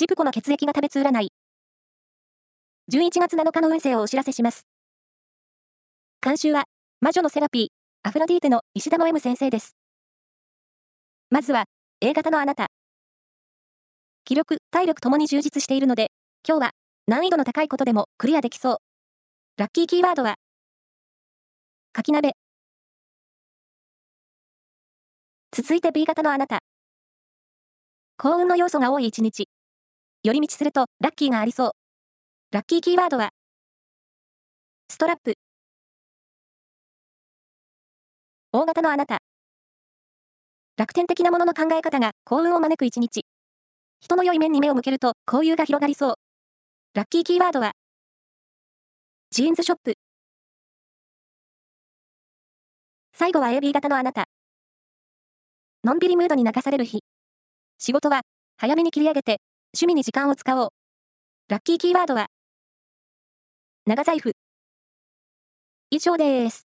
ジプコの血液が食べつ占い。11月7日の運勢をお知らせします。監修は、魔女のセラピー、アフロディーテの石田の M 先生です。まずは、A 型のあなた。気力、体力ともに充実しているので、今日は難易度の高いことでもクリアできそう。ラッキーキーワードは、かき鍋。続いて B 型のあなた。幸運の要素が多い一日。寄り道するとラッキーがありそう。ラッキーキーワードは、ストラップ。大型のあなた。楽天的なものの考え方が幸運を招く一日。人の良い面に目を向けると交友が広がりそう。ラッキーキーワードは、ジーンズショップ。最後は AB 型のあなた。のんびりムードに流される日。仕事は早めに切り上げて趣味に時間を使おう。ラッキーキーワードは長財布。以上です。